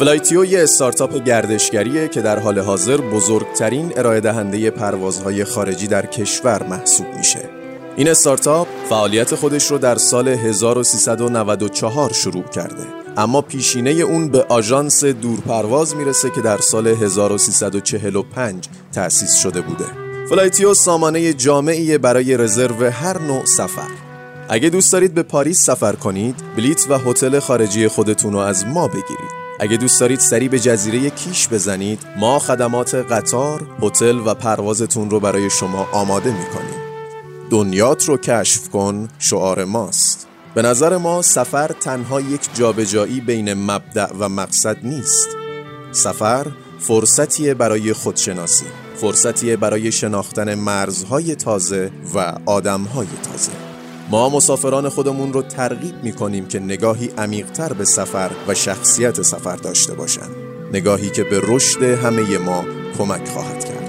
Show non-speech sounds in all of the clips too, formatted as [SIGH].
فلایتیو یه استارتاپ گردشگریه که در حال حاضر بزرگترین ارائه دهنده پروازهای خارجی در کشور محسوب میشه. این استارتاپ فعالیت خودش رو در سال 1394 شروع کرده اما پیشینه اون به آژانس دورپرواز می‌رسه که در سال 1345 تأسیس شده بوده. فلایتیو سامانه جامعی برای رزرو هر نوع سفر. اگه دوست دارید به پاریس سفر کنید، بلیت و هتل خارجی خودتون رو از ما بگیرید. اگه دوست دارید سری به جزیره کیش بزنید ما خدمات قطار، هتل و پروازتون رو برای شما آماده می‌کنیم. دنیات رو کشف کن شعار ماست. به نظر ما سفر تنها یک جابجایی بین مبدع و مقصد نیست. سفر فرصتیه برای خودشناسی فرصتیه برای شناختن مرزهای تازه و آدمهای تازه. ما مسافران خودمون رو ترغیب می کنیم که نگاهی عمیقتر به سفر و شخصیت سفر داشته باشند نگاهی که به رشد همه ما کمک خواهد کرد.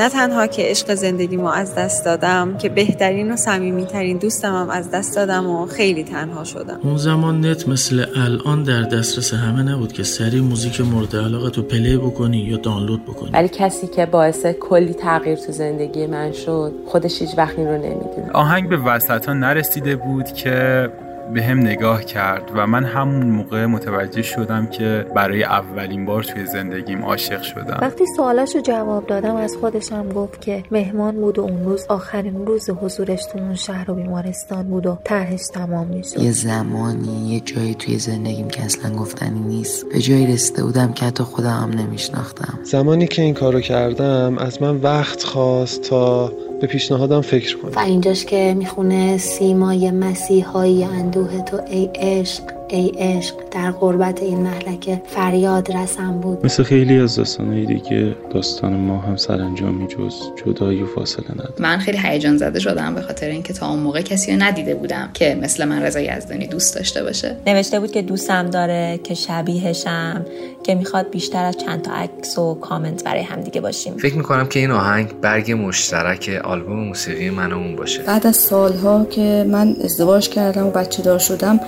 نه تنها که عشق زندگیمو از دست دادم که بهترین و صمیمیترین دوستم هم از دست دادم و خیلی تنها شدم. اون زمان نت مثل الان در دسترس همه نبود که سری موزیک مورد علاقه تو پلی بکنی یا دانلود بکنی. ولی کسی که باعث کلی تغییر تو زندگی من شد خودش هیچ وقت این رو نمی‌دونه. آهنگ به وسط ها نرسیده بود که به هم نگاه کرد و من همون موقع متوجه شدم که برای اولین بار توی زندگیم عاشق شدم. وقتی سوالش رو جواب دادم از خودشم گفت که مهمان بود و اون روز آخرین روز حضورش تو اون شهر و بیمارستان بود و طرحش تمام می‌شد. یه زمانی یه جایی توی زندگیم که اصلا گفتنی نیست. به جایی رسیده بودم که حتی خودم هم نمیشناختم. زمانی که این کارو کردم از من وقت خواست تا به پیشنهادم فکر کنم و اینجاش که می‌خونه سیمای مسیحایی اندوه تو ای عشق. ای عشق در غربت این محلکه فریاد رسم بود. مثل خیلی از داستانهای دیگه داستان ما هم سرانجامی جز جدایی و فاصله نداره. من خیلی هیجان زده شدم به خاطر اینکه تا اون موقع کسی رو ندیده بودم که مثل من رضا یزدانی دوست داشته باشه. نوشته بود که دوستم داره که شبیهشم که می‌خواد بیشتر از چند تا عکس و کامنت برای همدیگه باشیم. فکر می‌کنم که این آهنگ برگ مشترک آلبوم موسیقی من و اون باشه. بعد از سالها که من ازدواج کردم و بچه دار شدم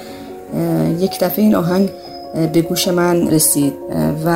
یک دفعه این آهنگ به گوش من رسید و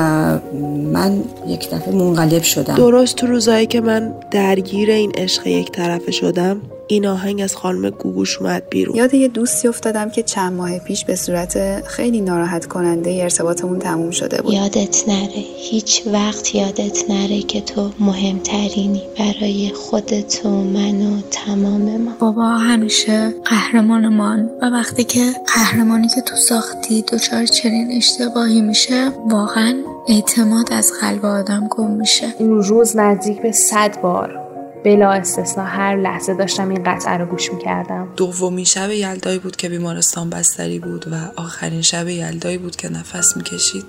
من یک دفعه منقلب شدم. درست تو روزایی که من درگیر این عشق یک طرفه شدم این آهنگ از خانم گوگوش اومد بیرون. یاد یه دوستی افتادم که چند ماه پیش به صورت خیلی ناراحت کننده ارتباطمون تموم شده بود. یادت نره. هیچ وقت یادت نره که تو مهمترینی برای خودت و من و تمام ما. بابا همیشه قهرمانمان. و وقتی که قهرمانی که تو ساختی دچار چنین اشتباهی میشه واقعا اعتماد از قلب آدم گم میشه. این روز نزدیک به صد بار بلا استثنا هر لحظه داشتم این قطعه رو گوش می‌کردم. دومین شب یلدایی بود که بیمارستان بستری بود و آخرین شب یلدایی بود که نفس می‌کشید.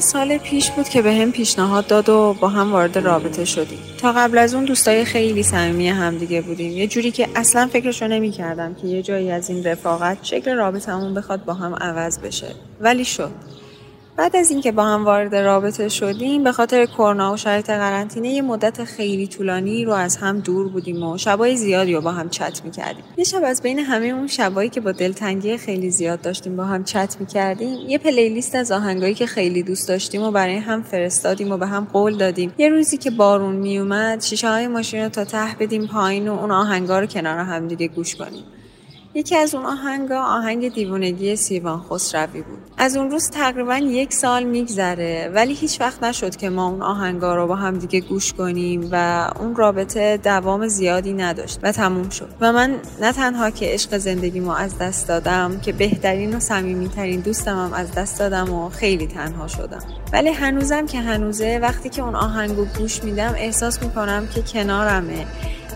سال پیش بود که به هم پیشنهاد داد و با هم وارد رابطه شدیم. تا قبل از اون دوستای خیلی صمیمی همدیگه بودیم. یه جوری که اصلا فکرشو نمی کردم که یه جایی از این رفاقت شکل رابطمون بخواد با هم عوض بشه. ولی شد. بعد از اینکه با هم وارد رابطه شدیم به خاطر کرونا و شرایط قرنطینه یه مدت خیلی طولانی رو از هم دور بودیم و شبای زیادی رو با هم چت می‌کردیم. یه شب از بین همه اون شبایی که با دلتنگی خیلی زیاد داشتیم با هم چت می‌کردیم یه پلیلیست از آهنگایی که خیلی دوست داشتیم و برای هم فرستادیم و به هم قول دادیم. یه روزی که بارون میومد شیشه های ماشین رو تا ته بدیم پایین و اون آهنگا رو کنار هم دیگه گوش کنیم. یکی از اون آهنگا آهنگ دیوونگی سیوان خسروی بود. از اون روز تقریبا یک سال میگذره ولی هیچ وقت نشد که ما اون آهنگا رو با هم دیگه گوش کنیم و اون رابطه دوام زیادی نداشت و تموم شد. و من نه تنها که عشق زندگیمو از دست دادم که بهترین و صمیمیترین دوستمم از دست دادم و خیلی تنها شدم. ولی هنوزم که هنوزه وقتی که اون آهنگو گوش میدم احساس می‌کنم که کنارمه.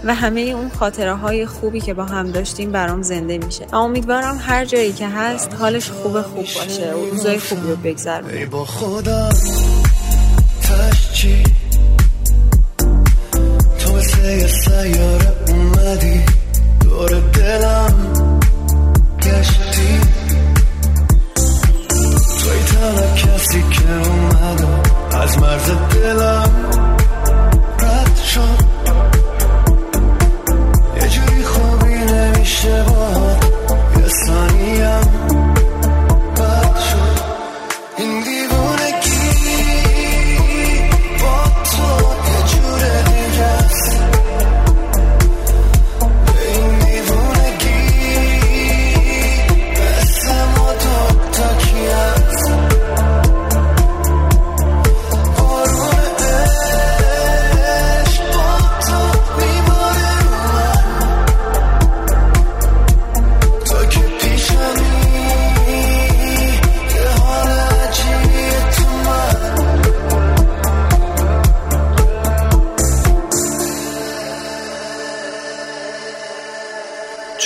و همه اون خاطره های خوبی که با هم داشتیم برام زنده میشه. و امیدوارم هر جایی که هست حالش خوب خوب باشه و روزای خوبی رو بگذرونه. با خدا تو مثل یه سیاره اومدی دور دلم گشتی. توی تنها کسی که اومد از مرز دلم رد شد. نمیشه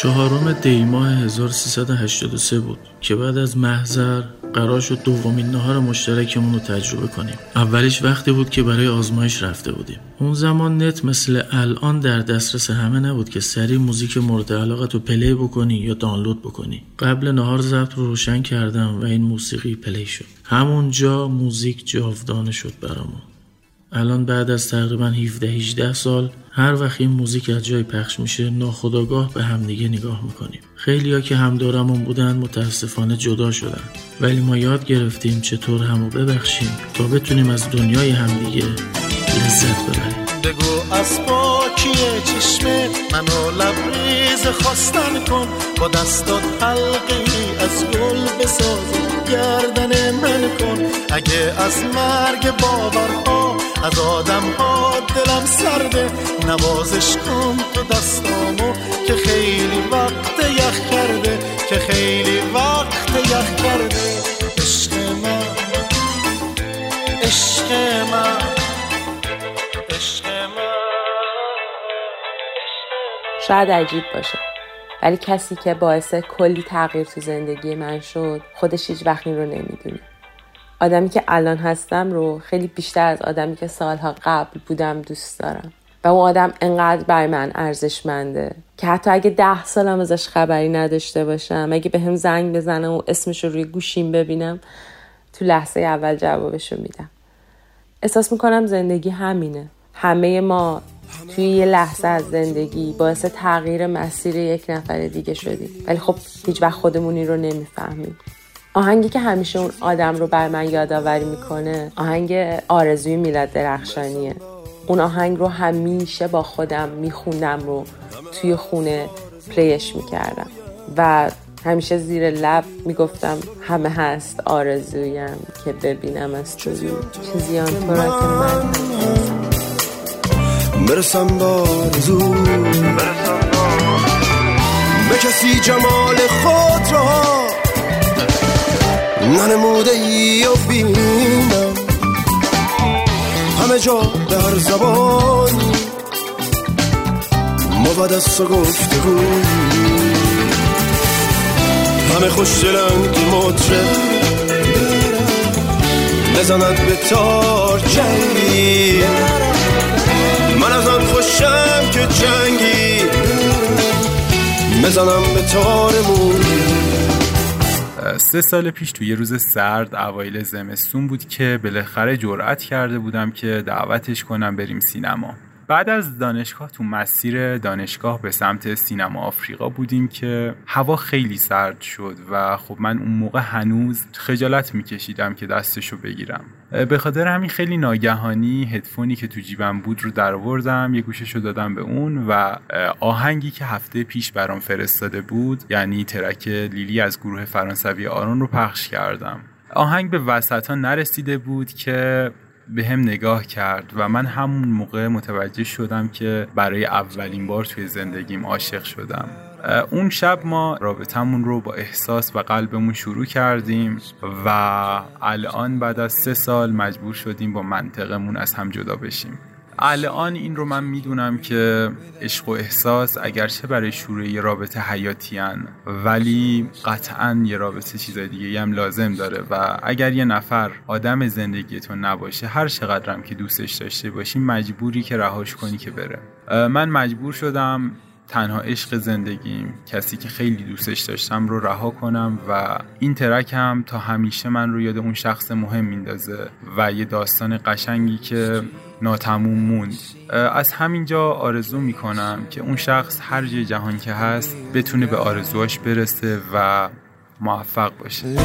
چهارم دی ماه 1383 بود که بعد از محضر قرار شد دومین نهار مشترکمون رو تجربه کنیم. اولیش وقتی بود که برای آزمایش رفته بودیم. اون زمان نت مثل الان در دسترس همه نبود که سریع موزیک مورد علاقت رو play بکنی یا دانلود بکنی. قبل نهار ضبط رو روشن کردم و این موسیقی play شد. همونجا موزیک جاودانه شد برامون. الان بعد از تقریبا 17 18 سال هر وقت این موزیک از جایی پخش میشه ناخداگاه به همدیگه نگاه می‌کنیم. خیلیا که هم دورمون بودن متاسفانه جدا شدن. ولی ما یاد گرفتیم چطور همو ببخشیم تا بتونیم از دنیای همدیگه لذت ببریم. بگو از پاکی چشمه؟ منو لبریز خواستن کن. با دستات حلقه از گل بساز گردن من کن. اگه از مرگ باورها از آدم ها دلم سرده. نوازش کن تو دستامو که خیلی وقت یخ کرده. که خیلی وقت یخ کرده. عشق من عشق من من. شاید عجیب باشه. ولی کسی که باعث کلی تغییر تو زندگی من شد خودش هیچ وقت این رو نمی‌دونه. آدمی که الان هستم رو خیلی بیشتر از آدمی که سالها قبل بودم دوست دارم. و اون آدم انقدر برای من ارزشمنده که حتی اگه ده سالم ازش خبری نداشته باشم اگه به هم زنگ بزنم و اسمش رو روی گوشیم ببینم تو لحظه اول جوابش رو میدم. احساس می‌کنم زندگی همینه. همه ما توی یه لحظه از زندگی باعث تغییر مسیر یک نفر دیگه شدیم. ولی خب هیچ وقت خودمونی رو نمی‌فهمیم. آهنگی که همیشه اون آدم رو بر من یادآوری می‌کنه آهنگ آرزوی میلاد درخشانیه. اون آهنگ رو همیشه با خودم میخوندم و توی خونه پلیش می‌کردم. و همیشه زیر لب می‌گفتم همه هست آرزویم که ببینم از تو چیزی آن تو را که من برسم با آرزو. به کسی جمال خود را ننموده ای و بینم همه جا در زبان ما دست و گفتگو همه خوش دلن که مطرب بزند به تار جنگی. من از آن خوشم که جنگی. بزنم به تارمون. سه سال پیش توی یه روز سرد اوایل زمستون بود که بالاخره جرأت کرده بودم که دعوتش کنم بریم سینما. بعد از دانشگاه تو مسیر دانشگاه به سمت سینما آفریقا بودیم که هوا خیلی سرد شد و خب من اون موقع هنوز خجالت میکشیدم که دستشو بگیرم. به خاطر همین خیلی ناگهانی هدفونی که تو جیبم بود رو درآوردم یه گوشش رو دادم به اون و آهنگی که هفته پیش برام فرستاده بود یعنی ترک لیلی از گروه فرانسوی آرون رو پخش کردم. آهنگ به وسط ها نرسیده بود که به هم نگاه کرد و من همون موقع متوجه شدم که برای اولین بار توی زندگیم عاشق شدم. اون شب ما رابطمون رو با احساس و قلبمون شروع کردیم و الان بعد از سه سال مجبور شدیم با منطقمون از هم جدا بشیم. الان این رو من می‌دونم که عشق و احساس اگرچه برای شروع یه رابطه حیاتیان ولی قطعا یه رابطه چیزای دیگه هم لازم داره و اگر یه نفر آدم زندگیتون نباشه هر چقدرم که دوستش داشته باشی مجبوری که رهاش کنی که بره. من مجبور شدم تنها عشق زندگیم کسی که خیلی دوستش داشتم رو رها کنم و این ترک هم تا همیشه من رو یاد اون شخص مهم میندازه و یه داستان قشنگی که ناتموم موند. از همینجا آرزو می‌کنم که اون شخص هر جای جهان که هست بتونه به آرزوهاش برسه و موفق باشه.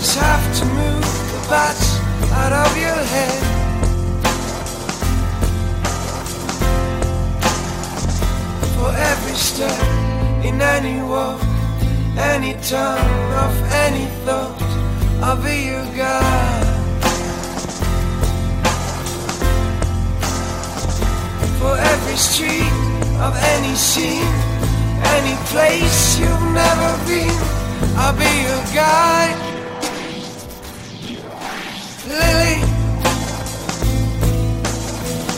Just have to move the bats out of your head. For every step in any walk, any turn of any thought, I'll be your guide. For every street of any scene, any place you've never been, I'll be your guide. Lily.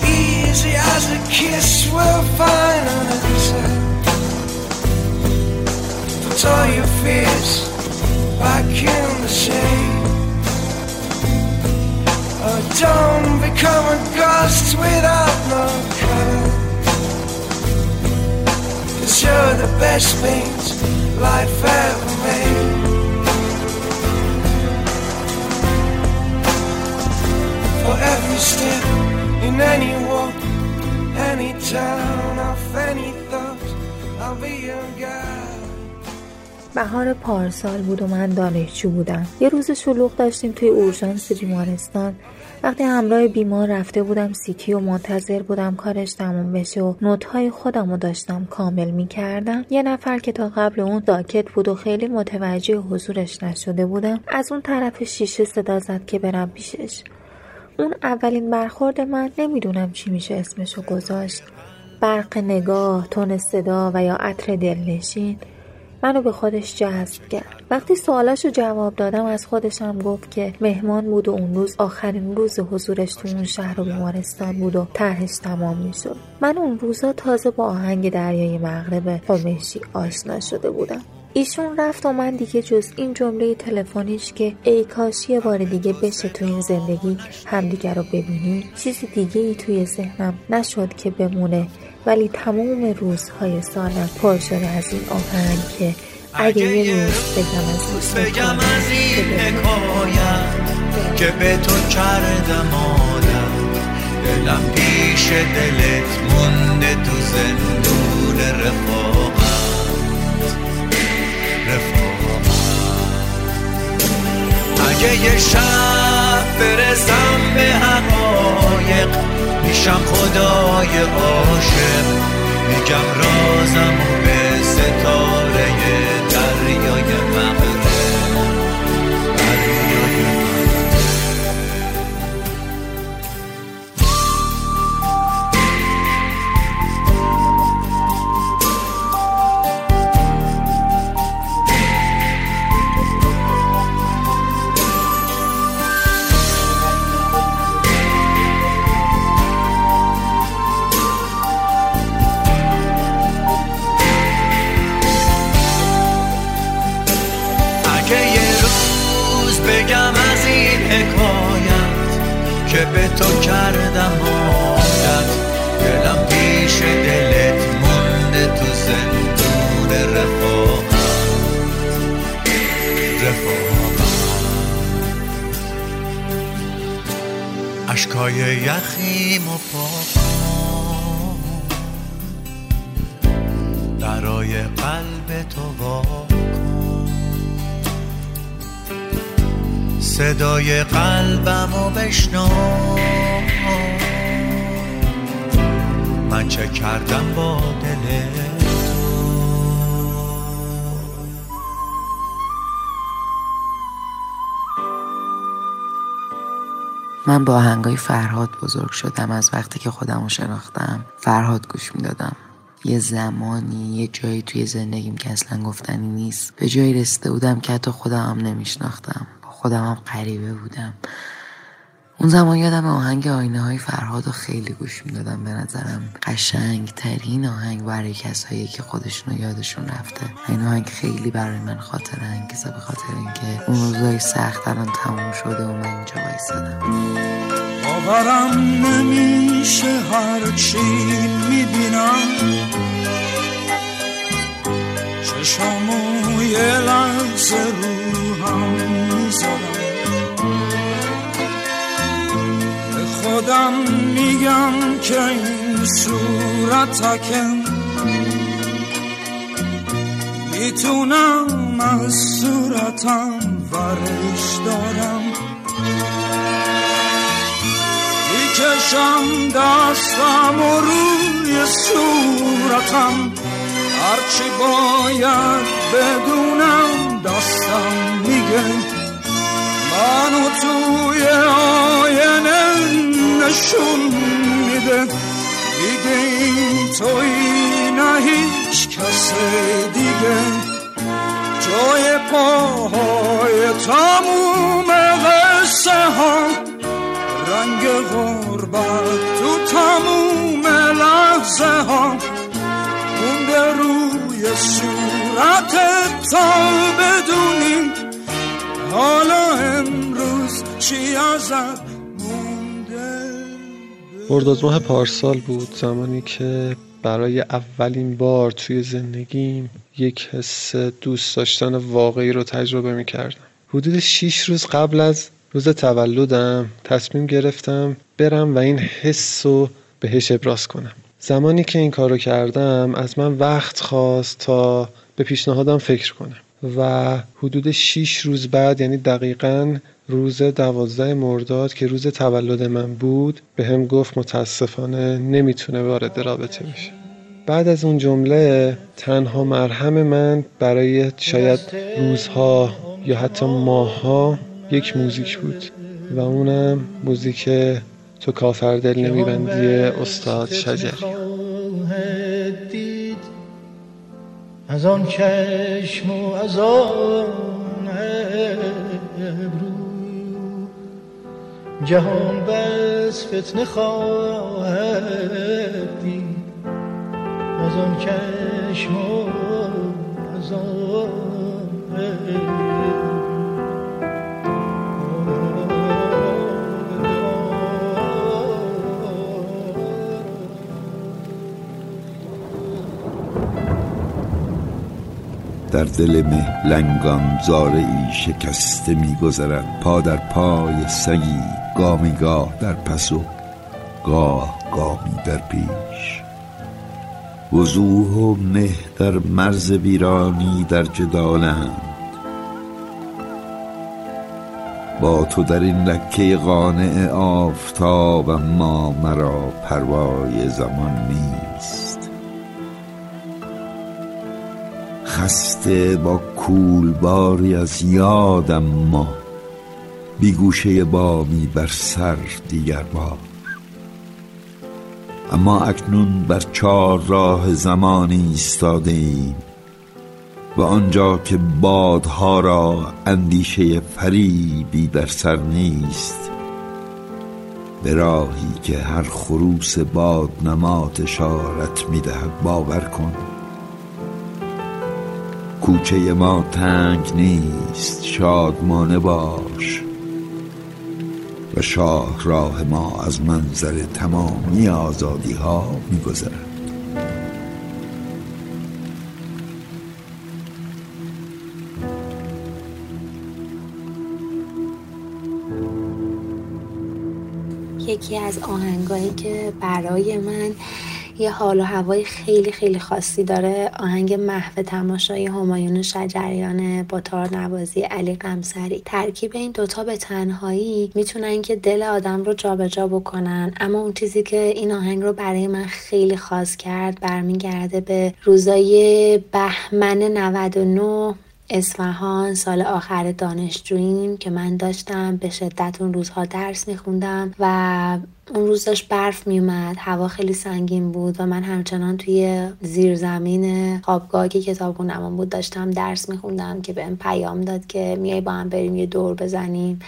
Easy as a kiss will find an answer. Put all your fears back in the shade. Oh, don't become a ghost without no color. Cause you're the best things life ever made. Every step in any walk, any town of any thought, I'll be your. بهار پارسال بود و من دانشجو بودم. یه روز شلوغ داشتیم توی اورژانس بیمارستان. وقتی همراه بیمار رفته بودم سیتی و منتظر بودم کارش تموم بشه و نوتهای خودم رو داشتم کامل می کردم یه نفر که تا قبل اون داکت بود و خیلی متوجه حضورش نشده بودم از اون طرف شیشه صدا زد که برم پیشش. اون اولین برخورد من نمی‌دونم چی میشه اسمشو گذاشت. برق نگاه، تون صدا و یا عطر دلنشین. منو به خودش جذب کرد. وقتی سوالاشو جواب دادم از خودشم گفت که مهمان بود و اون روز آخرین روز حضورش تو اون شهر و بیمارستان بود و طرحش تمام می‌شد. من اون روزا تازه با آهنگ دریای مغرب قمشی آشنا شده بودم. ایشون رفت و من دیگه جز این جمله تلفنیش که ای کاش یه بار دیگه بشه تو این زندگی همدیگه رو ببینی چیزی دیگه ای توی ذهنم نشد که بمونه. ولی تمام روزهای سالم پر شده از این آهنگ که اگه یه روز بگم از این حکایت که به تو کردم آدم دلم پیش دلت مونده تو زندون رفاقت. اگه یه شب برسم به حقایق میشم خدای عاشق. میگم رازم به ستاره. به تو کردم عادت دلم پیش دلت مونده تو زندون رفاقت. رفاقت. اشکای یخیم و پاکم درای قلب تو واکن صدای قلبم و بشنو. من چه کردم با دل من با هنگای فرهاد بزرگ شدم. از وقتی که خودم رو شناختم فرهاد گوش می‌دادم. یه زمانی یه جایی توی زندگیم که اصلا گفتنی نیست. به جایی رسیده بودم که حتی خودم هم نمیشناختم. خودم هم غریبه بودم. اون زمان یادم آهنگ آینه های فرهاد رو خیلی گوش می‌دادم. به نظرم قشنگ ترین آهنگ برای کسایی که خودشون یادشون رفته. این آهنگ خیلی برای من خاطر انگیزه به خاطر اینکه اون روزای سخت الان تموم شده و من اینجا وایسادم باورم نمیشه هرچی می‌بینم. چشامو یه لحظه رو خودم میگم که این صورتکم می‌تونم از صورتم ورش دارم. می‌کشم دستم و روی صورتم. هرچی باید بدونم دستم میگه. منو توی آینه نشون میده. دیگه این توی نه هیچ کس دیگه. جای پاهای تموم قصه ها. رنگ غربت تو تموم لحظه ها. مونده روی صورت تا بدونی. حالا چی مرداد ماه پارسال بود زمانی که برای اولین بار توی زندگیم یک حس دوست داشتن واقعی رو تجربه می کردم حدود 6 روز قبل از روز تولدم تصمیم گرفتم برم و این حس رو بهش ابراز کنم. زمانی که این کارو کردم از من وقت خواست تا به پیشنهادم فکر کنم. و حدود 6 روز بعد یعنی دقیقا روز دوازده مرداد که روز تولد من بود به هم گفت متاسفانه نمی‌تونه وارد رابطه بشه. بعد از اون جمله تنها مرهم من برای شاید روزها یا حتی ماهها یک موزیک بود و اونم موزیک تو کافر دل نمیبندی استاد شجری. از آن چشم و از آن ابرو. جهان بس فتنه خواهد دید. از آن چشم و از آن ابرو. در دل مه لنگان زاره ای شکسته میگذرد پا در پای سگی گامی گاه در پس و گاه گامی در پیش. وضوح و مه در مرز ویرانی در جدالند با تو در این لکه قانع آفتاب اما مرا پروای زمان نیست. خسته با کولباری از یادم ما بی گوشه بامی بر سر دیگر بار اما اکنون بر چار راه زمانی ایستاده ایم و آنجا که بادها را اندیشه فریبی در سر نیست به راهی که هر خروس باد نمات اشارت می‌دهد باور کن. کوچه ما تنگ نیست شادمانه باش و شاه راه ما از منظر تمامی آزادی ها می گذرد. یکی از آهنگایی که برای من یه حال و هوای خیلی خیلی خاصی داره. آهنگ محو تماشای همایون شجریان با تار نوازی علی قمسری ترکیب این دوتا به تنهایی می‌تونن که دل آدم رو جابجا جا بکنن. اما اون چیزی که این آهنگ رو برای من خیلی خاص کرد برمیگرده به روزای بهمن 99 اصفهان سال آخر دانشجوییم که من داشتم. به شدت اون روزها درس میخوندم و اون روز داشت برف میومد هوا خیلی سنگین بود و من همچنان توی زیرزمین خوابگاه که کتابخونه‌مون بود داشتم درس میخوندم که بهم پیام داد که میای با هم بریم یه دور بزنیم.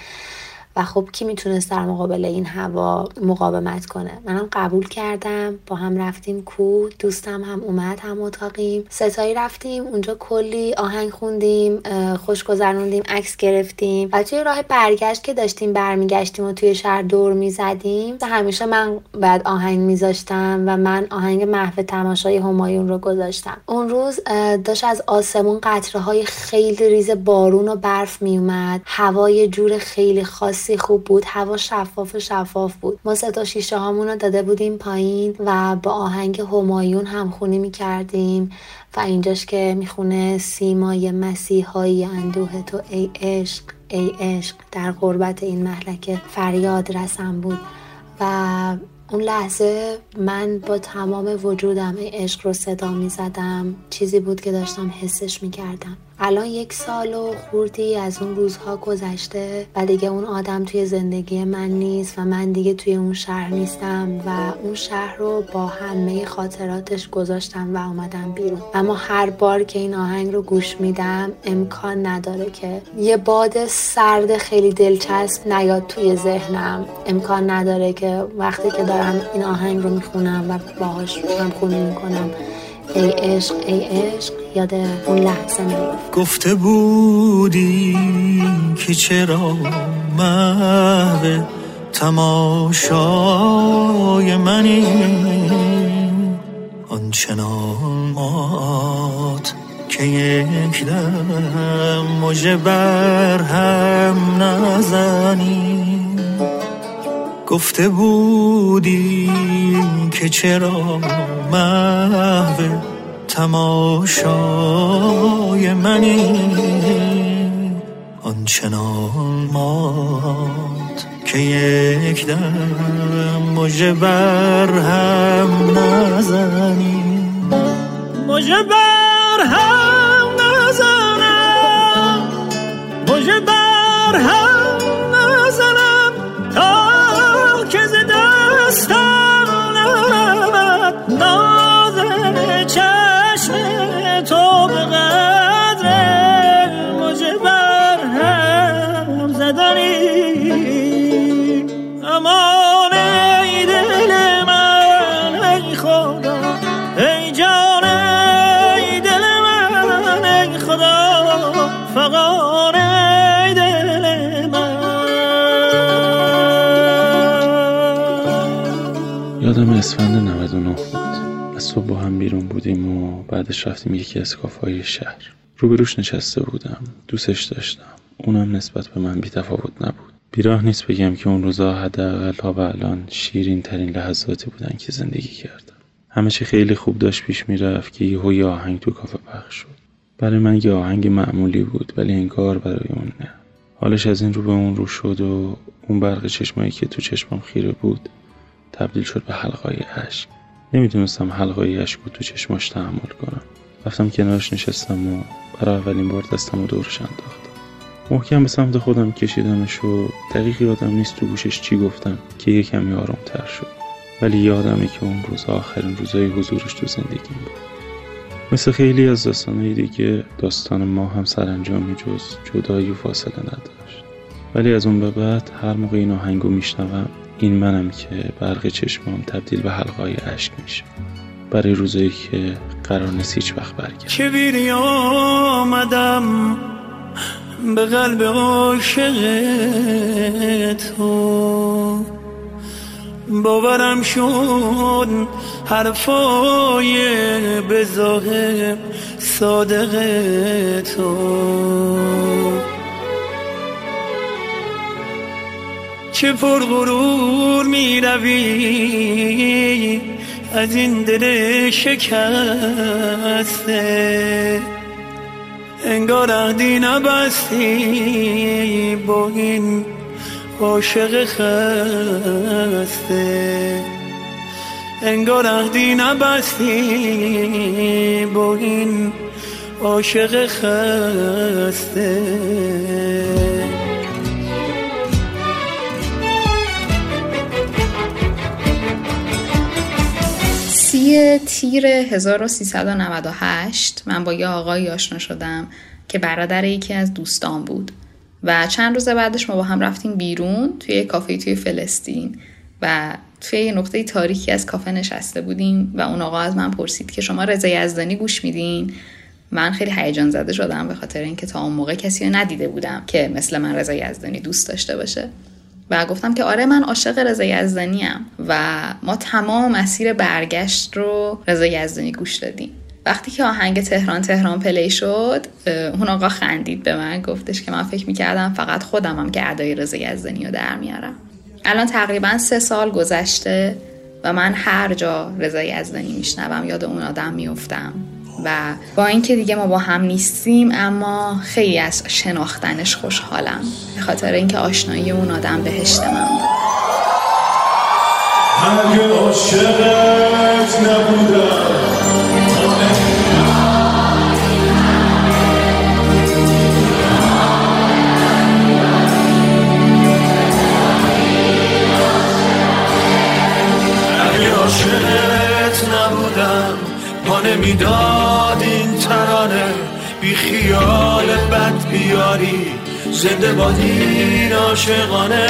و خب کی می‌تونست در مقابل این هوا مقاومت کنه؟ منم قبول کردم. با هم رفتیم کو دوستم هم اومد هم اتاقیم. ستایی رفتیم اونجا کلی آهنگ خوندیم خوش گذروندیم عکس گرفتیم. و توی راه برگشت که داشتیم برمیگشتیم و توی شهر دور می‌زدیم همیشه من بعد آهنگ میذاشتم و من آهنگ محو تماشای همایون رو گذاشتم. اون روز داشت از آسمون قطره های خیلی ریز بارون و برف میومد هوای جور خیلی خاص حسی خوب بود هوا شفاف شفاف بود. ما سه تا شیشه هامون رو داده بودیم پایین و با آهنگ همایون همخونی می‌کردیم و اینجاش که می‌خونه سیمای مسیحایی اندوه تو ای عشق ای عشق. در غربت این محلک فریاد رسم بود. و اون لحظه من با تمام وجودم عشق رو صدا می زدم چیزی بود که داشتم حسش می کردم الان یک سال و خوردی از اون روزها گذشته و دیگه اون آدم توی زندگی من نیست و من دیگه توی اون شهر نیستم و اون شهر رو با همه خاطراتش گذاشتم و آمدم بیرون. اما هر بار که این آهنگ رو گوش میدم امکان نداره که یه باد سرد خیلی دلچسب نیاد توی ذهنم. امکان نداره که وقتی که دارم این آهنگ رو می‌خونم و باهاش هم خونی می‌کنم ای عشق ای عشق یاد اون لحظه میفت گفته بودی که چرا محو تماشای منی؟ آنچنان مات که یک دم مجه هم گفته بودی که چرا محو تماشای منی؟ آنچنان مات که یک دم مجه بر هم نزنی. مجه بر هم نزنم. مجه بر هم اسفند 99 بود. از صبح با هم بیرون بودیم و بعدش رفتیم یکی از کافهای شهر. روبروش نشسته بودم. دوستش داشتم. اونم نسبت به من بیتفاوت نبود. بیراه نیست بگم که اون روزا حداقل تا به الان شیرین ترین لحظاتی بودن که زندگی کردم. همه چی خیلی خوب داشت پیش می‌رفت که یهو یه آهنگ تو کافه پخش شد. برای من یه آهنگ معمولی بود ولی انگار برای اون نه. حالش از این رو به اون رو شد و اون برق چشمایی که تو چشمم خیره بود تبدیل شد به حلقای اشک نمی‌دونستم حلقای اشک رو تو چشماش تحمل کنم. رفتم کنارش نشستم و برای اولین بار دستم و دورش انداختم. محکم به سمت خودم کشیدمش و دقیق یادم نیست تو گوشش چی گفتم که یه کمی آرامتر شد. ولی یادمه که اون روز آخرین روزای حضورش تو زندگیم بود. مثل خیلی از داستانهای دیگه داستان ما هم سرانجامی جز جدایی و فاصله نداشت. ولی از اون به بعد هر موقع این آهنگو میشنوم این منم که برق چشمام تبدیل به حلقای اشک میشه. برای روزایی که قرار نیست هیچ وقت برگرد که بیری آمدم به قلب عاشق تو. باورم شد حرفای به ظاهر صادق تو. چه پرغرور می روی از این دل شکسته. انگار عهدی نبستی با این عاشق خسته. انگار عهدی نبستی با این عاشق خسته. سی تیر 1398 من با یه آقایی آشنا شدم که برادر یکی از دوستان بود و چند روز بعدش ما با هم رفتیم بیرون توی یه کافه توی فلسطین و توی یه نقطه تاریکی از کافه نشسته بودیم و اون آقا از من پرسید که شما رضا یزدانی گوش میدین؟ من خیلی هیجان زده شدم به خاطر اینکه تا اون موقع کسی رو ندیده بودم که مثل من رضا یزدانی دوست داشته باشه. و گفتم که آره من عاشق رضا یزدانی ام و ما تمام مسیر برگشت رو رضا یزدانی گوش دادیم. وقتی که آهنگ تهران تهران پلی شد اون آقا خندید به من گفتش که من فکر می‌کردم فقط خودمم که ادای رضا یزدانی رو در میارم. الان تقریبا سه سال گذشته و من هر جا رضا یزدانی میشنوم یاد اون آدم میفتم و با اینکه دیگه ما با هم نیستیم اما خیلی از شناختنش خوشحالم. به خاطر اینکه آشنایی اون آدم بهشت من بود. نبودم. نمی‌داد این ترانه خیال بد بیاری زنده باد این عاشقانه.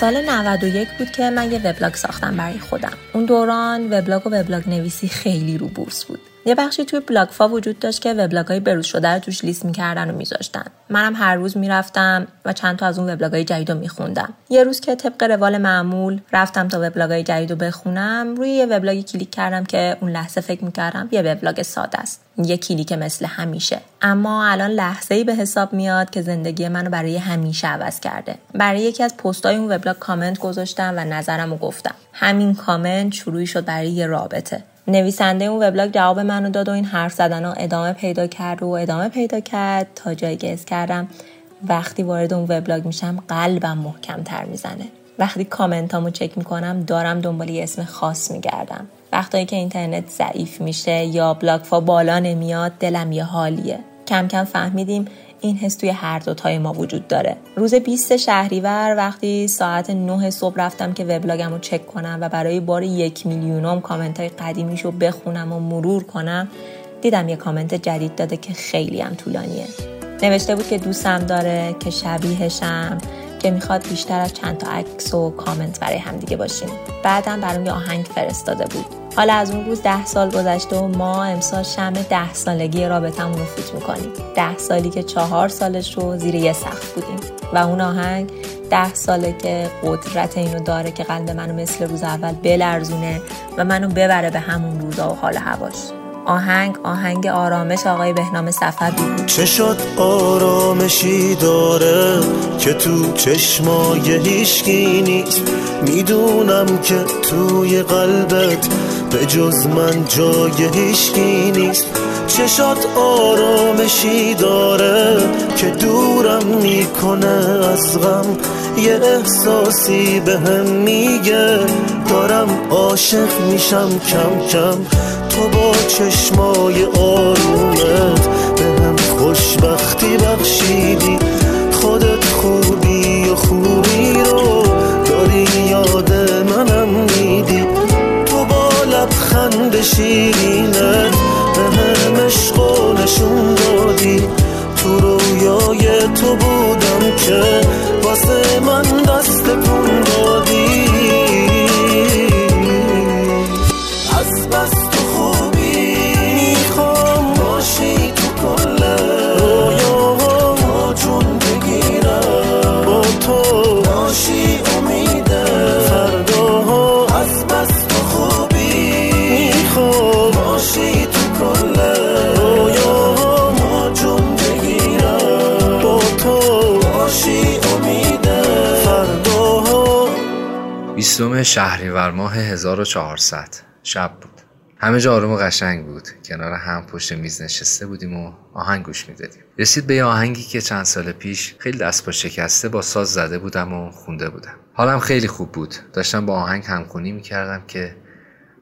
سال 91 بود که من یه وبلاگ ساختم برای خودم. اون دوران وبلاگ و وبلاگ نویسی خیلی رو بورس بود. یه بخشی توی بلاگفا وجود داشت که وبلاگ های بروز شده رو توش لیست می‌کردن و میذاشتن. منم هر روز می‌رفتم و چند تا از اون وبلاگ های جدید رو میخوندم. یه روز که طبق روال معمول رفتم تا وبلاگ های جدید رو بخونم روی یه وبلاگی کلیک کردم که اون لحظه فکر می‌کردم یه وبلاگ ساده است. یه کلیک مثل همیشه. اما الان لحظه ای به حساب میاد که زندگی منو برای همیشه عوض کرده. برای یکی از پستای اون وبلاگ کامنت گذاشتم و نظرم رو گفتم. همین کامنت شروعی شد برای یه رابطه. نویسنده اون وبلاگ جواب منو داد و این حرف زدن ها ادامه پیدا کرد و ادامه پیدا کرد تا جایی که کردم وقتی وارد اون وبلاگ میشم قلبم محکم تر می‌زنه. وقتی کامنتامو چک می‌کنم دارم دنبال یه اسم خاص میگردم. وقتایی که اینترنت ضعیف میشه یا بلاگفا بالا نمیاد دلم یه حالیه. کم کم فهمیدیم این حس توی هر دوتای ما وجود داره. روز 20 شهریور وقتی ساعت 9 صبح رفتم که وبلاگم رو چک کنم و برای بار یک میلیونم کامنت های قدیمیش رو بخونم و مرور کنم دیدم یه کامنت جدید داده که خیلی هم طولانیه. نوشته بود که دوستم داره که شبیهشم. که می‌خواد بیشتر از چند تا عکس و کامنت برای همدیگه باشیم. بعدم برام یه آهنگ فرستاده بود. حالا از اون روز ده سال گذشته و ما امسال شم ده سالگی رابطمون رو فوت می‌کنیم. ده سالی که چهار سالش رو زیر یه سقف بودیم. و اون آهنگ ده ساله که قدرت اینو داره که قلب منو مثل روز اول بلرزونه و منو ببره به همون روزا و حال هواش. آهنگ آهنگ آرامش آقای بهنام صفوی بود. چه شد آرامشی داره که تو چشمای هیشگی نیست؟ می‌دونم که توی قلبت به جز من جای هیشگی نیست. شد آرامشی داره که دورم می‌کنه از غم؟ یه احساسی به هم میگه دارم عاشق میشم کم کم. تو با چشمای آرومت به هم خوشبختی بخشیدی. خودت خوبی و خوبی رو داری یاد منم میدی. تو با لبخند شیرینت به هم عشق نشون دادی. تو تو بودم که بیستم شهریور ماه 1400 شب بود. همه جا آروم و قشنگ بود. کنار هم پشت میز نشسته بودیم و آهنگ گوش می‌دادیم. رسید به آهنگی که چند سال پیش خیلی دست با شکسته با ساز زده بودم و خونده بودم. حالم خیلی خوب بود. داشتم با آهنگ همخونی می‌کردم که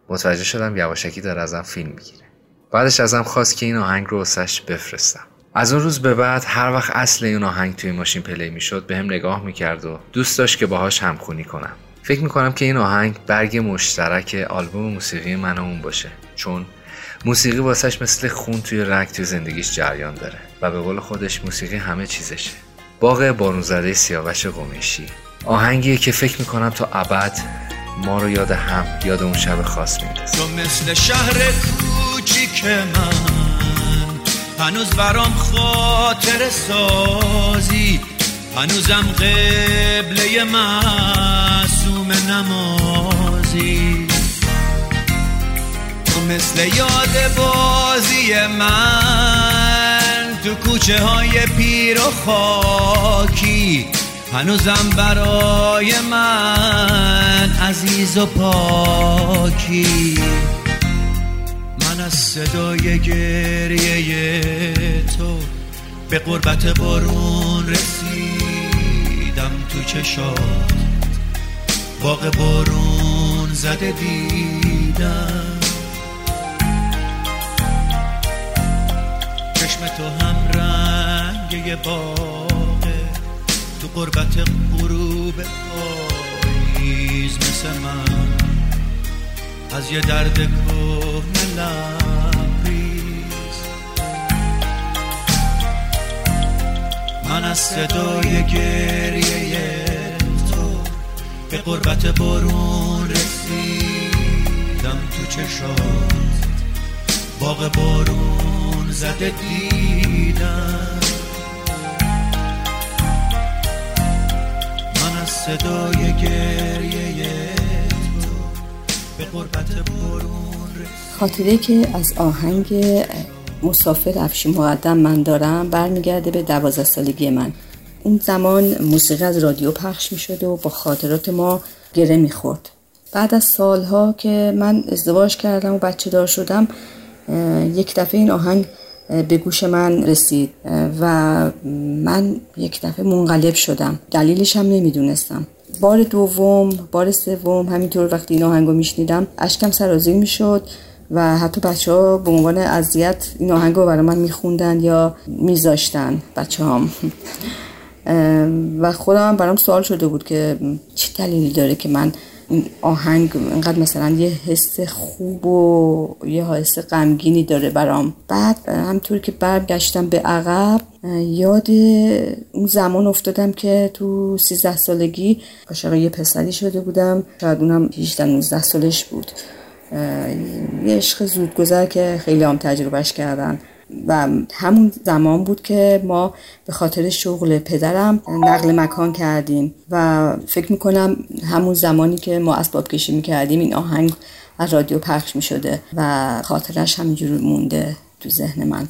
متوجه شدم یواشکی داره ازم فیلم می‌گیره. بعدش ازم خواست که این آهنگ رو واسش بفرستم. از اون روز به بعد هر وقت اصل این آهنگ توی ماشین پلی می‌شد به هم نگاه می‌کرد و دوست داشت که باهاش همخونی کنم. فکر می‌کنم که این آهنگ برگ مشترک آلبوم موسیقی من اون باشه. چون موسیقی واسش مثل خون توی رگ توی زندگیش جریان داره و به قول خودش موسیقی همه چیزشه. باغ بارون زده سیاوش قمیشی. آهنگیه که فکر می‌کنم تا ابد ما رو یاد هم یاد اون شب خاص میندازه. تو مثل شهر کوچیک من هنوز برام خاطر سازی. هنوزم قبله معصوم نمازی. تو مثل یاد بازی من تو کوچه های پیر و خاکی. هنوزم برای من عزیز و پاکی. من از صدای گریه تو به قربت بارون رسیدم تو چشات. باغ بارون زده دیدم. چشم تو هم رنگ باغه. تو قربت غروب پاییز مثل من. از یه درد کهنه من از صدای گریه تو به قربت بارون رسیدم تو چشات. باغ بارون زده دیدم. من از صدای گریه تو به قربت بارون خاطره که از آهنگ مسافر افشی مقدم من دارم برمیگرده به دوازده سالگی من. اون زمان موسیقی از رادیو پخش می شد و با خاطرات ما گره می خورد. بعد از سالها که من ازدواج کردم و بچه دار شدم یک دفعه این آهنگ به گوش من رسید و من یک دفعه منقلب شدم. دلیلش هم نمی‌دونستم. بار دوم بار سوم همینطور وقتی این آهنگ رو میشنیدم اشکم سرازیر می‌شد. و حتی بچه ها به عنوان اذیت این آهنگ رو برای من میخوندن یا میذاشتن بچه هم و خودم برام سوال شده بود که چه دلیلی داره که من این آهنگ اینقدر مثلا یه حس خوب و یه حس غمگینی داره برام. بعد همطور که برگشتم به عقب یاد اون زمان افتادم که تو 13 سالگی عاشق یه پسری شده بودم. شاید اونم 18 19 سالش بود. یه عشق زود گذر که خیلی هم تجربهش کردن. و همون زمان بود که ما به خاطر شغل پدرم نقل مکان کردیم. و فکر می‌کنم همون زمانی که ما اسباب کشی می‌کردیم این آهنگ از رادیو پخش می‌شده و خاطرش همینجور مونده تو ذهن من.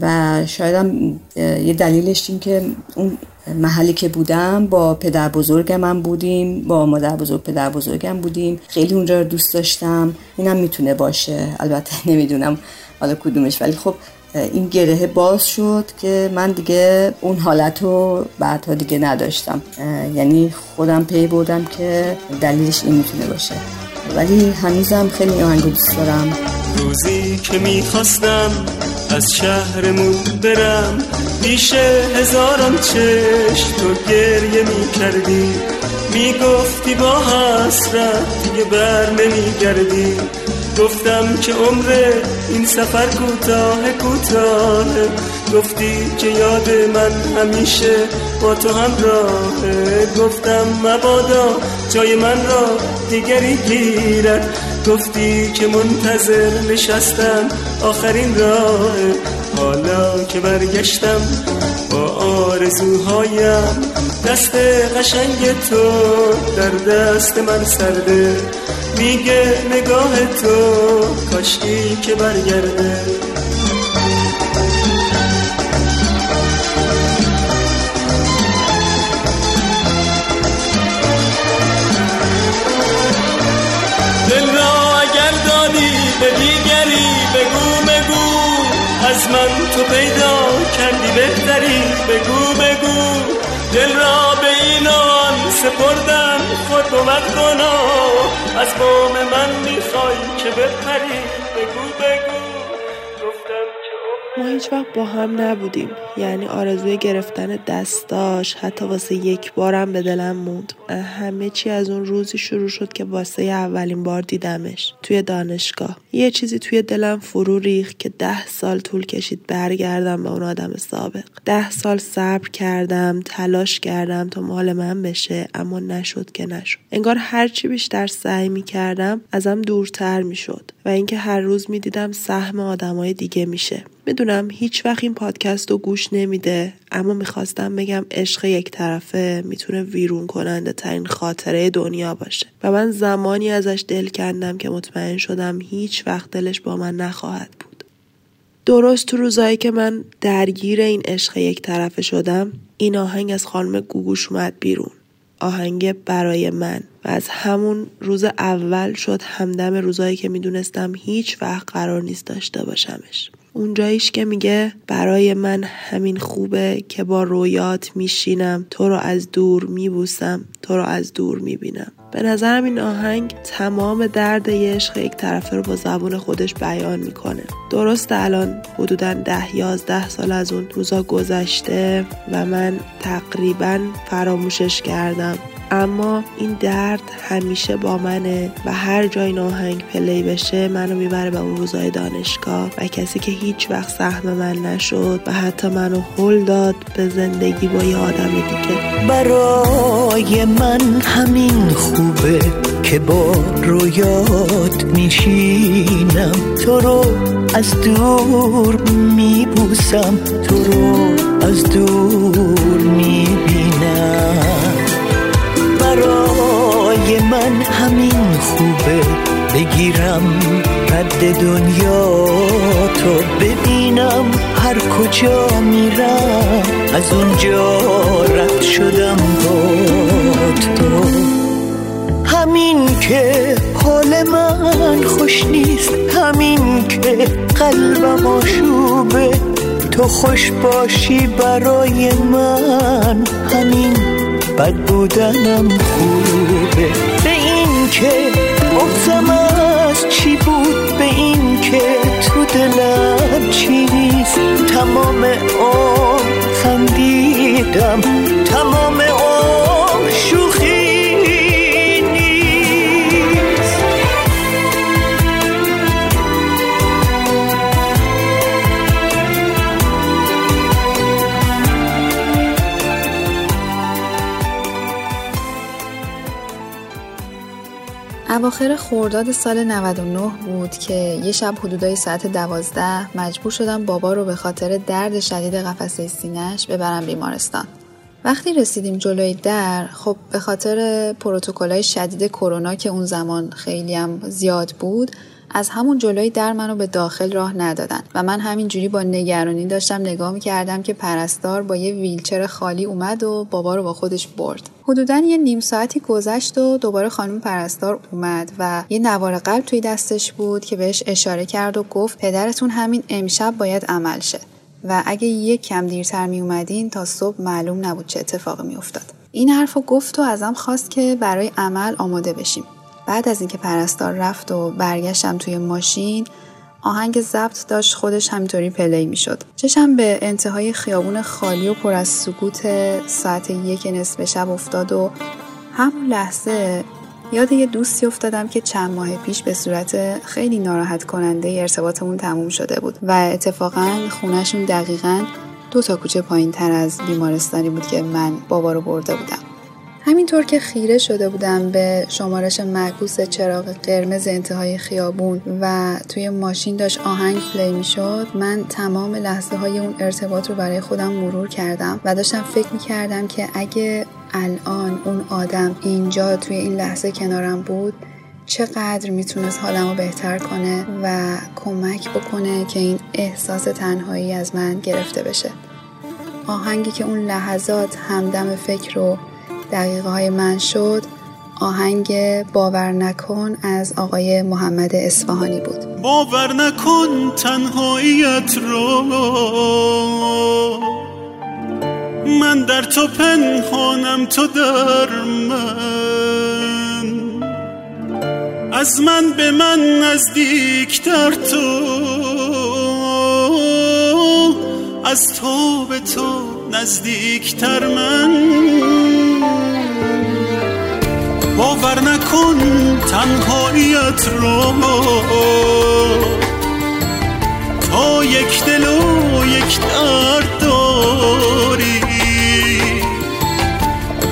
و شایدم یه دلیلش این که اون محلی که بودم با پدر بزرگ من بودیم با مادر بزرگ پدر بزرگم بودیم. خیلی اونجا رو دوست داشتم. اینم می‌تونه باشه. البته [LAUGHS] نمی‌دونم حالا کدومش. ولی خب این گره باز شد که من دیگه اون حالت رو بعدها دیگه نداشتم. یعنی خودم پی بردم که دلیلش این می‌تونه باشه. ولی هنوزم خیلی آهنگ دوست دارم. روزی که می‌خواستم از شهرمون برم پیش هزاران چشم تو گریه می‌کردی. می‌گفتی با حسرت دیگه بر نمیگردی. گفتم که عمر این سفر کوتاه کوتاه گفتی که یاد من همیشه با تو همراهه. گفتم مبادا جای من را دیگری گیرد. گفتی که منتظر نشستم. آخرین راه. حالا که برگشتم با آرزوهایم. دست قشنگ تو در دست من سرده. میگه نگاه تو کاشکی که برگرده. بگو بگو دل را به اینان سپردم خود بود گناه از بام من می‌خوای که بپری؟ بگو بگو. ما هیچ وقت با هم نبودیم. یعنی آرزوی گرفتن دستاش حتی واسه یک بارم به دلم موند. همه چی از اون روزی شروع شد که واسه اولین بار دیدمش توی دانشگاه. یه چیزی توی دلم فرو ریخت که ده سال طول کشید برگردم به اون آدم سابق. ده سال صبر کردم تلاش کردم تا مال من بشه اما نشد که نشد. انگار هرچی بیشتر سعی می کردم ازم دورتر می شد و اینکه هر روز می دیدم سهم آدمای دیگه میشه. می‌دونم هیچ وقت این پادکست رو گوش نمیده اما می‌خواستم بگم عشق یک طرفه می‌تونه ویرون کننده ترین خاطره دنیا باشه. و من زمانی ازش دل کندم که مطمئن شدم هیچ وقت دلش با من نخواهد بود. درست تو روزایی که من درگیر این عشق یک طرفه شدم این آهنگ از خانم گوگوش اومد بیرون. آهنگ برای من. و از همون روز اول شد همدم روزایی که می‌دونستم هیچ وقت قرار نیست داشته باشمش. اونجاییش که میگه برای من همین خوبه که با رویات میشینم تو رو از دور میبوسم تو رو از دور می‌بینم. به نظرم این آهنگ تمام درد یه عشق یک طرفه رو با زبون خودش بیان می‌کنه. درست الان حدودا ده یازده سال از اون روزا گذشته و من تقریبا فراموشش کردم. اما این درد همیشه با منه و هر جای این آهنگ پلی بشه منو می‌بره به اون روزای دانشگاه. و کسی که هیچ وقت سهم من نشد و حتی منو هل داد به زندگی با یه آدم دیگه. برای من همین خوبه که با رویات میشینم. تو رو از دور میبوسم. تو رو از دور می‌بینم برای من همین خوبه بگیرم رد دنیا تو ببینم هر کجا میرم. از اونجا رد شدم با تو. همین که حال من خوش نیست همین که قلبم آشوبه. تو خوش باشی برای من همین بد بودنم خوبه. به این که بغزم از چی بود؟ به این که تو دلم چیست تمام عمر خندیدم. اواخر خورداد سال 99 بود که یه شب حدودای ساعت دوازده مجبور شدم بابا رو به خاطر درد شدید قفسه سینهش ببرم بیمارستان. وقتی رسیدیم جلوی در خب به خاطر پروتکلای شدید کرونا که اون زمان خیلی هم زیاد بود از همون جلوی در منو به داخل راه ندادن و من همینجوری با نگرانی داشتم نگاه می‌کردم که پرستار با یه ویلچر خالی اومد و بابا رو با خودش برد حدودا یه نیم ساعتی گذشت و دوباره خانم پرستار اومد و یه نوار قلب توی دستش بود که بهش اشاره کرد و گفت پدرتون همین امشب باید عمل شه و اگه یک کم دیرتر می اومدین تا صبح معلوم نبود چه اتفاقی می افتاد. این حرف گفت و ازم خواست که برای عمل آماده بشیم. بعد از اینکه پرستار رفت و برگشتم توی ماشین آهنگ ضبط داشت خودش همینطوری پلی می‌شد. چشم به انتهای خیابون خالی و پر از سکوت ساعت یک نصف شب افتاد و همون لحظه یاد یه دوستی افتادم که چند ماه پیش به صورت خیلی ناراحت کننده ارتباطمون تموم شده بود و اتفاقا خونشون دقیقا دو تا کوچه پایین تر از بیمارستانی بود که من بابا رو برده بودم. همینطور که خیره شده بودم به شمارش معکوس چراغ قرمز انتهای خیابون و توی ماشین داشت آهنگ پلی می شد من تمام لحظه های اون ارتباط رو برای خودم مرور کردم و داشتم فکر می کردم که اگه الان اون آدم اینجا توی این لحظه کنارم بود چقدر می‌تونست حالم رو بهتر کنه و کمک بکنه که این احساس تنهایی از من گرفته بشه. آهنگی که اون لحظات همدم فکر رو دقیقه های من شد آهنگ باور نکن از آقای محمد اصفهانی بود. باور نکن تنهاییت رو. من در تو پنهانم تو در من. از من به من نزدیکتر تو. از تو به تو نزدیکتر من. باور نکن تنهاییت رو تا یک دل و یک درد داری.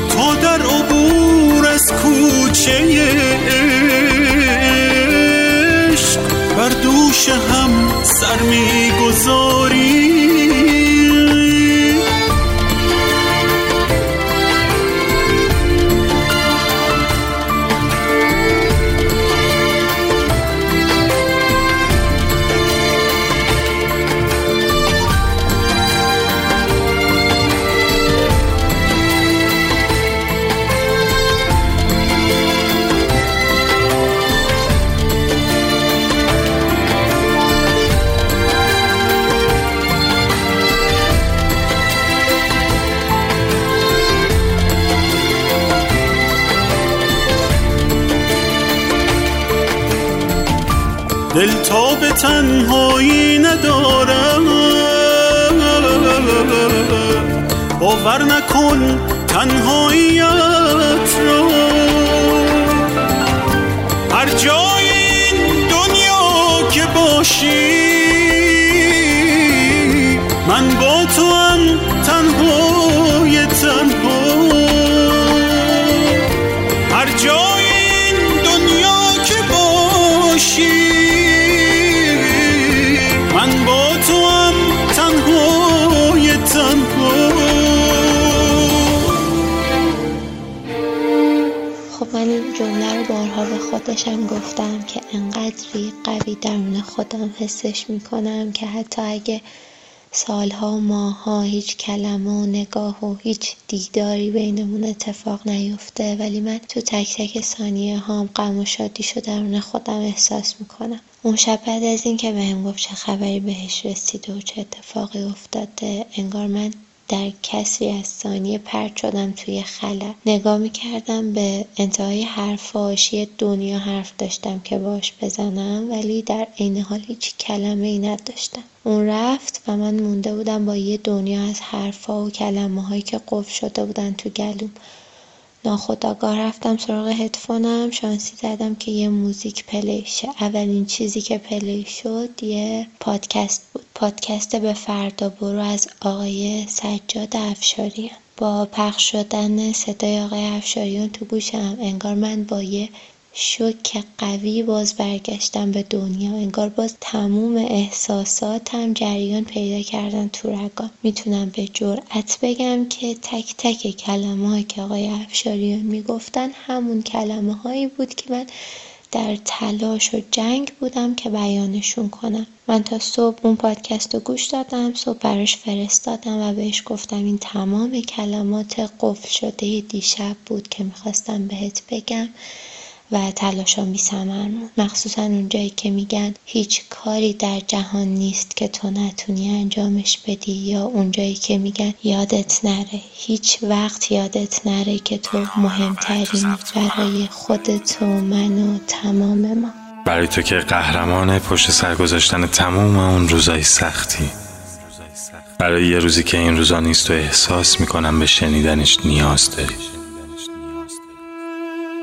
تا در عبور از کوچه عشق بر دوش هم سر می‌گذاری. دل تا به تنهایی ندارم. باور نکن تنهاییت جمله رو بارها به خودشم گفتم که انقدری قوی درون خودم حسش می‌کنم که حتی اگه سالها و ماها هیچ کلمه و نگاه و هیچ دیداری بینمون اتفاق نیفته ولی من تو تک تک ثانیه هام غم و شادی شو درون خودم احساس می‌کنم. اون شب بعد از این که بهم گفت چه خبری بهش رسیده و چه اتفاقی افتاده انگار من در کسری از ثانیه پرت شدم توی خلا. نگاه می‌کردم به انتهای حرف آشی دنیا حرف داشتم که باش بزنم ولی در عین حال هیچ کلمه ای نداشتم. اون رفت و من مونده بودم با یه دنیا از حرفها و کلمه هایی که قفل شده بودن تو گلوم. ناخداگاه رفتم سراغ هدفونم شانسی زدم که یه موزیک play شه. اولین چیزی که play شد یه پادکست بود. پادکست به فردا برو از آقای سجاد افشاریان با پخش شدن صدای آقای افشاریان تو گوشم. انگار من با یه شوک قوی باز برگشتم به دنیا. انگار باز تموم احساساتم جریان پیدا کردن تو رگام می‌تونم به جرأت بگم که تک تک کلمه هایی که آقای افشاریان می‌گفتن همون کلمه هایی بود که من در تلاش و جنگ بودم که بیانشون کنم. من تا صبح اون پادکست رو گوش دادم صبح براش فرستادم و بهش گفتم این تمام کلمات قفل شده دیشب بود که می‌خواستم بهت بگم. و تلاشام بی موند مخصوصا اونجایی که میگن هیچ کاری در جهان نیست که تو نتونی انجامش بدی یا اونجایی که میگن یادت نره. هیچ وقت یادت نره که تو مهمترین برای خودت و من و تمام ما. برای تو که قهرمان پشت سر گذاشتن تموم اون روزای سختی. برای یه روزی که این روزا نیست و احساس می‌کنم به شنیدنش نیاز داری.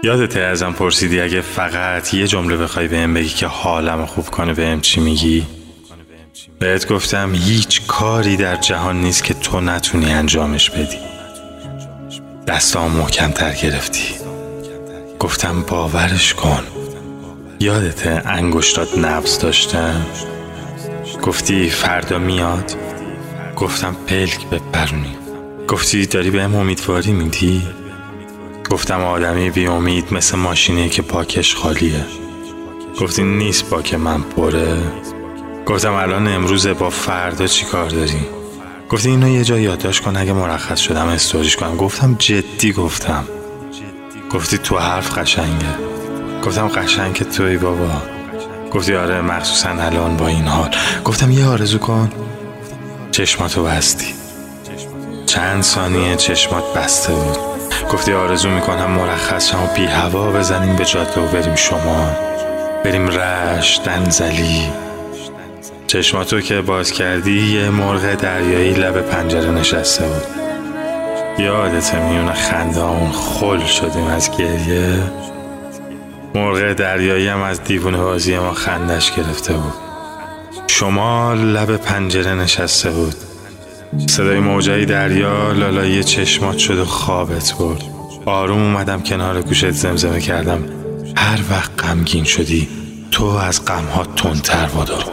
یادته ازم پرسیدی اگه فقط یه جمله بخوای بهم بگی که حالم خوب کنه بهم چی میگی؟ بهت گفتم هیچ کاری در جهان نیست که تو نتونی انجامش بدی. دستام محکمتر گرفتی. گفتم باورش کن. یادته انگشتات نبز داشتن؟ گفتی فردا میاد؟ گفتم پلک بپرونی. گفتی داری بهم امیدواری میدی؟ گفتم آدمی بی امید مثل ماشینی که پاکش خالیه. گفتی نیست باک من پره. گفتم الان امروز با فردا چی کار داری؟ گفتی اینو یه جا یادداشت کن اگه مرخص شدم استوریش کنم. گفتم جدی گفتم. گفتی تو حرف قشنگه. گفتم قشنگ توی بابا. گفتی آره مخصوصا الان با این حال. گفتم یه آرزو کن. چشماتو بستی. چند ثانیه چشمات بسته بود. گفتی آرزو می‌کنم مرخص و بی هوا بزنیم به جاده و بریم شما. بریم رش دنزلی چشماتو که باز کردی یه مرغ دریایی لب پنجره نشسته بود. یادت میونه خنده اون خل شدیم از گریه. مرغ دریایی هم از دیوونه بازی ما خندش گرفته بود. شما لب پنجره نشسته بود. صدای موجای دریا لالایی چشمات شد و خوابت برد. آروم اومدم کنار گوشت زمزمه کردم. هر وقت غمگین شدی تو از غمها تندتر وادار.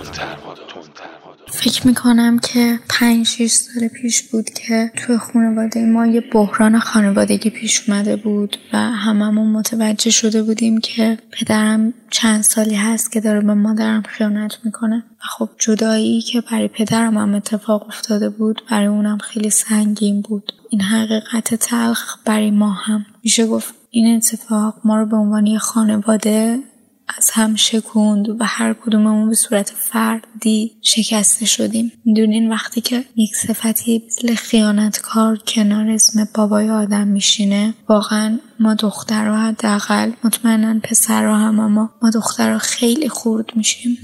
فکر می‌کنم که پنج شیش سال پیش بود که توی خانواده ما یه بحران خانوادگی پیش اومده بود و هممون متوجه شده بودیم که پدرم چند سالی هست که داره به مادرم خیانت می‌کنه. و خب جدایی که برای پدرم هم اتفاق افتاده بود برای اونم خیلی سنگین بود. این حقیقت تلخ برای ما هم. میشه گفت این اتفاق ما رو به عنوان یه خانواده از هم شکوند و هر کدوممون به صورت فردی شکسته شدیم. می‌دونین وقتی که یک صفتی مثل خیانتکار کنار اسم بابای آدم میشینه واقعا ما دخترها حداقل مطمئنا پسرها هم اما ما دخترها خیلی خورد میشیم.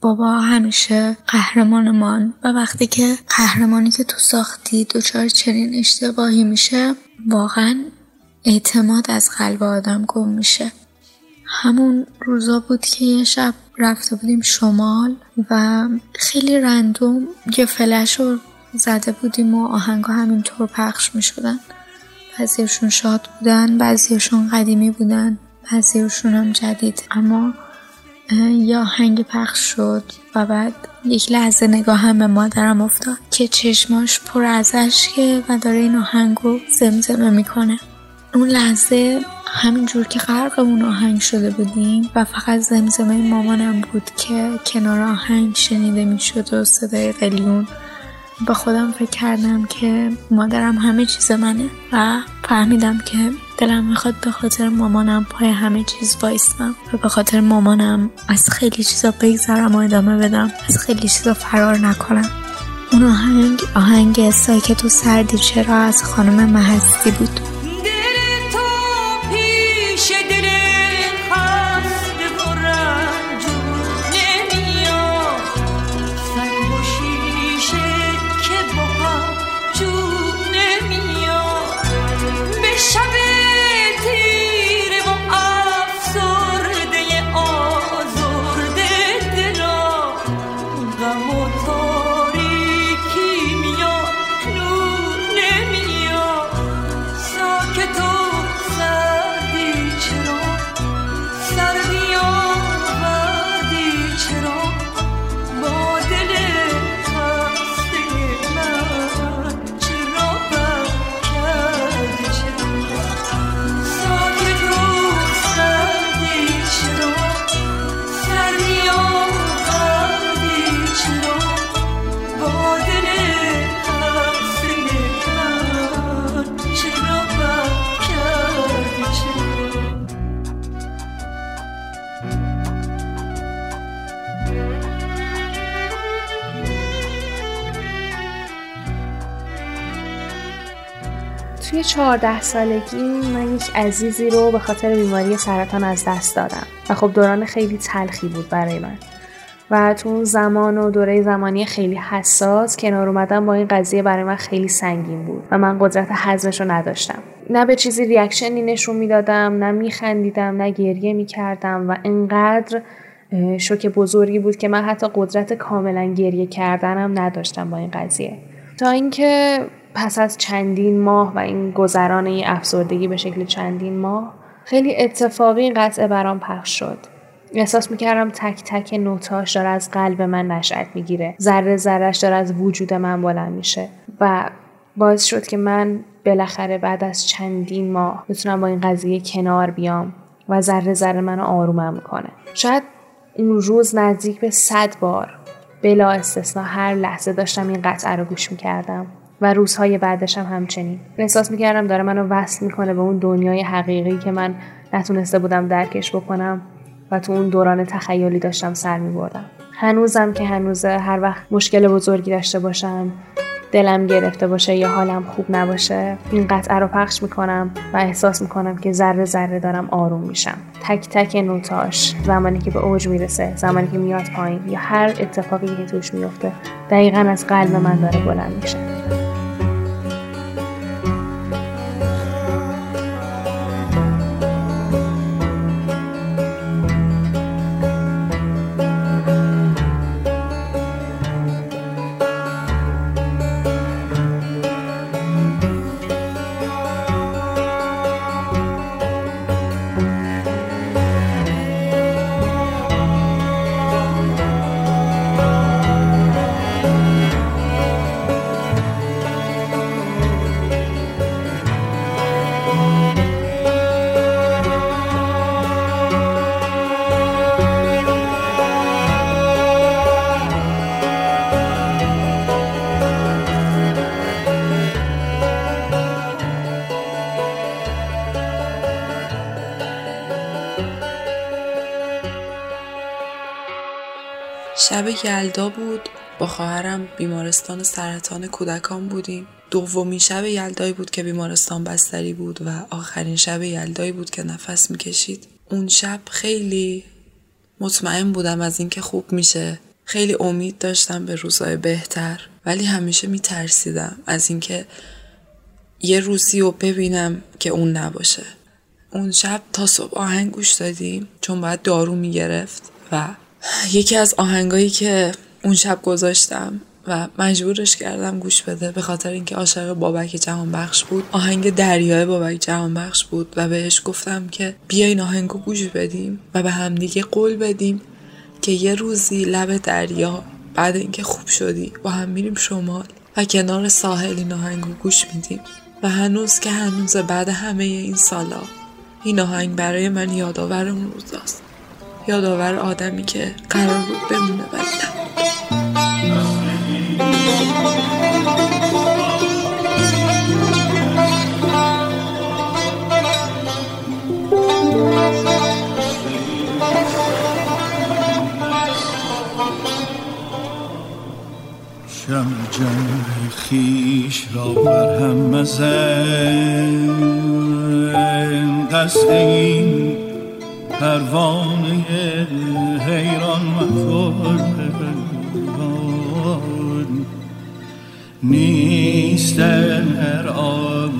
بابا همیشه قهرمانمان. و وقتی که قهرمانی که تو ساختی دچار چنین اشتباهی میشه واقعا اعتماد از قلب آدم گم میشه. همون روزا بود که یه شب رفته بودیم شمال و خیلی رندوم یه فلش رو زده بودیم و آهنگا همینطور پخش می شدن بعضیشون شاد بودن بعضیشون قدیمی بودن بعضیشون هم جدید. اما یه آهنگ پخش شد و بعد یک لحظه نگاه هم به مادرم افتاد که چشماش پر از اشکه و داره این آهنگو زمزمه می‌کنه. اون لحظه همینجور که غرق اون آهنگ شده بودیم و فقط زمزمه مامانم بود که کنار آهنگ شنیده می‌شد و صدای قلیون. با خودم فکر کردم که مادرم همه چیز منه و فهمیدم که دلم می‌خواد به خاطر مامانم پای همه چیز وایستم و به خاطر مامانم از خیلی چیزا بگذرم و ادامه بدم. از خیلی چیزا فرار نکنم. اون آهنگ آهنگ ساکت و سردی چرا از خانم محستی بود. چهارده سالگی من یک عزیزی رو به خاطر بیماری سرطان از دست دادم و خب دوران خیلی تلخی بود برای من. و تو اون زمان و دوره زمانی خیلی حساس کنار اومدن با این قضیه برای من خیلی سنگین بود و من قدرت حزمش رو نداشتم. نه به چیزی ریاکشنی نشون می‌دادم نه میخندیدم نه گریه می‌کردم و انقدر شوک بزرگی بود که من حتی قدرت کاملا گریه کردنم نداشتم با این قضیه. تا اینکه پس از چندین ماه و این گذران این افسردگی به شکل چندین ماه خیلی اتفاقی این قطعه برام پخش شد. احساس می‌کردم تک تک نوتاش داره از قلب من نشأت می‌گیره. ذره ذرهش داره از وجود من بلند میشه و باعث شد که من بالاخره بعد از چندین ماه بتونم با این قضیه کنار بیام و ذره ذره منو آرومم می‌کنه شاید اون روز نزدیک به صد بار بلا استثنا هر لحظه داشتم این قطعه رو گوش می‌کردم. و روزهای بعدش هم همچنین. احساس می‌کردم داره منو وصل می‌کنه به اون دنیای حقیقی که من نتونسته بودم درکش بکنم و تو اون دوران تخیلی داشتم سر میبردم. هنوزم که هنوزه هر وقت مشکل بزرگی داشته باشم دلم گرفته باشه یا حالم خوب نباشه این قطعه رو پخش می‌کنم و احساس می‌کنم که ذره ذره دارم آروم میشم. تک تک نوتاش زمانی که به اوج می‌رسه زمانی که میاد پایین یا هر اتفاقی که توش میفته دقیقا از قلب من داره بلند میشه. یلدا بود با خواهرم بیمارستان سرطان کودکان بودیم. دومین شب یلدایی بود که بیمارستان بستری بود و آخرین شب یلدایی بود که نفس می‌کشید. اون شب خیلی مطمئن بودم از اینکه خوب میشه. خیلی امید داشتم به روزهای بهتر. ولی همیشه میترسیدم از اینکه یه روزی رو ببینم که اون نباشه. اون شب تا صبح آهنگ گوش دادیم چون باید دارو می‌گرفت و یکی از آهنگایی که اون شب گذاشتم و مجبورش کردم گوش بده به خاطر اینکه عاشق بابک جهان بخش بود. آهنگ دریای بابک جهان بخش بود و بهش گفتم که بیا این آهنگو گوش بدیم و به همدیگه قول بدیم که یه روزی لب دریا بعد اینکه خوب شدی با هم میریم شمال و کنار ساحل این آهنگو گوش میدیم. و هنوز که هنوز بعد همه این سالا این آهنگ برای من یادآور اون روزاست. یادآور آدمی که قرار بود بمونه ولی شم جمع خیش را بر هم مزن. قصد این پروانه حیران مکن نیست در عالم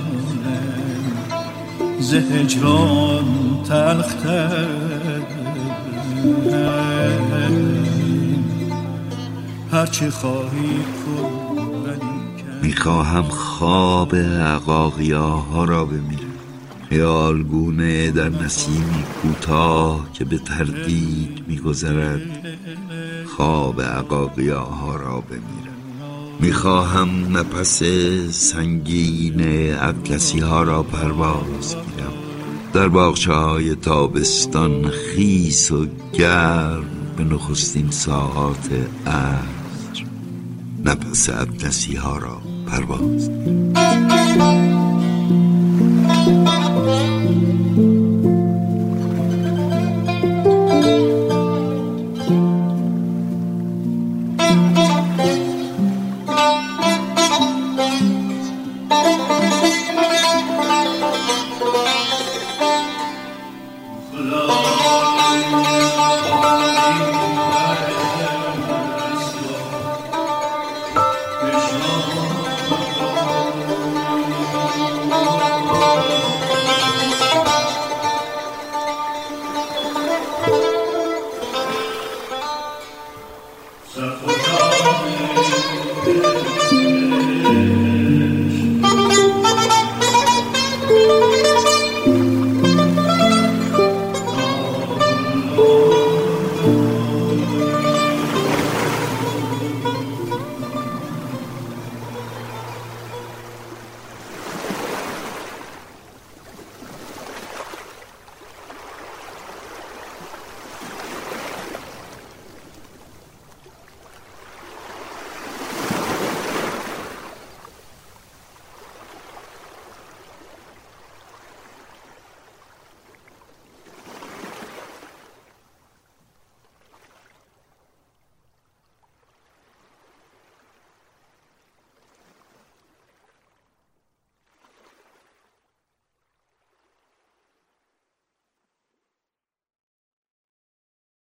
ز هجران تلختر هرچه خواهی کن می‌خواهم خواب عقاقیا ها را بمیرم. خیالگونه در نسیمی کوتاه که به تردید میگذرد خواب عقاقیاها را بمیرم می‌خواهم نفس سنگین اطلسی ها را پرواز گیرم در باغچه های تابستان خیس و گرم به نخستین ساعات عصر نفس اطلسی ها را پرواز گیرم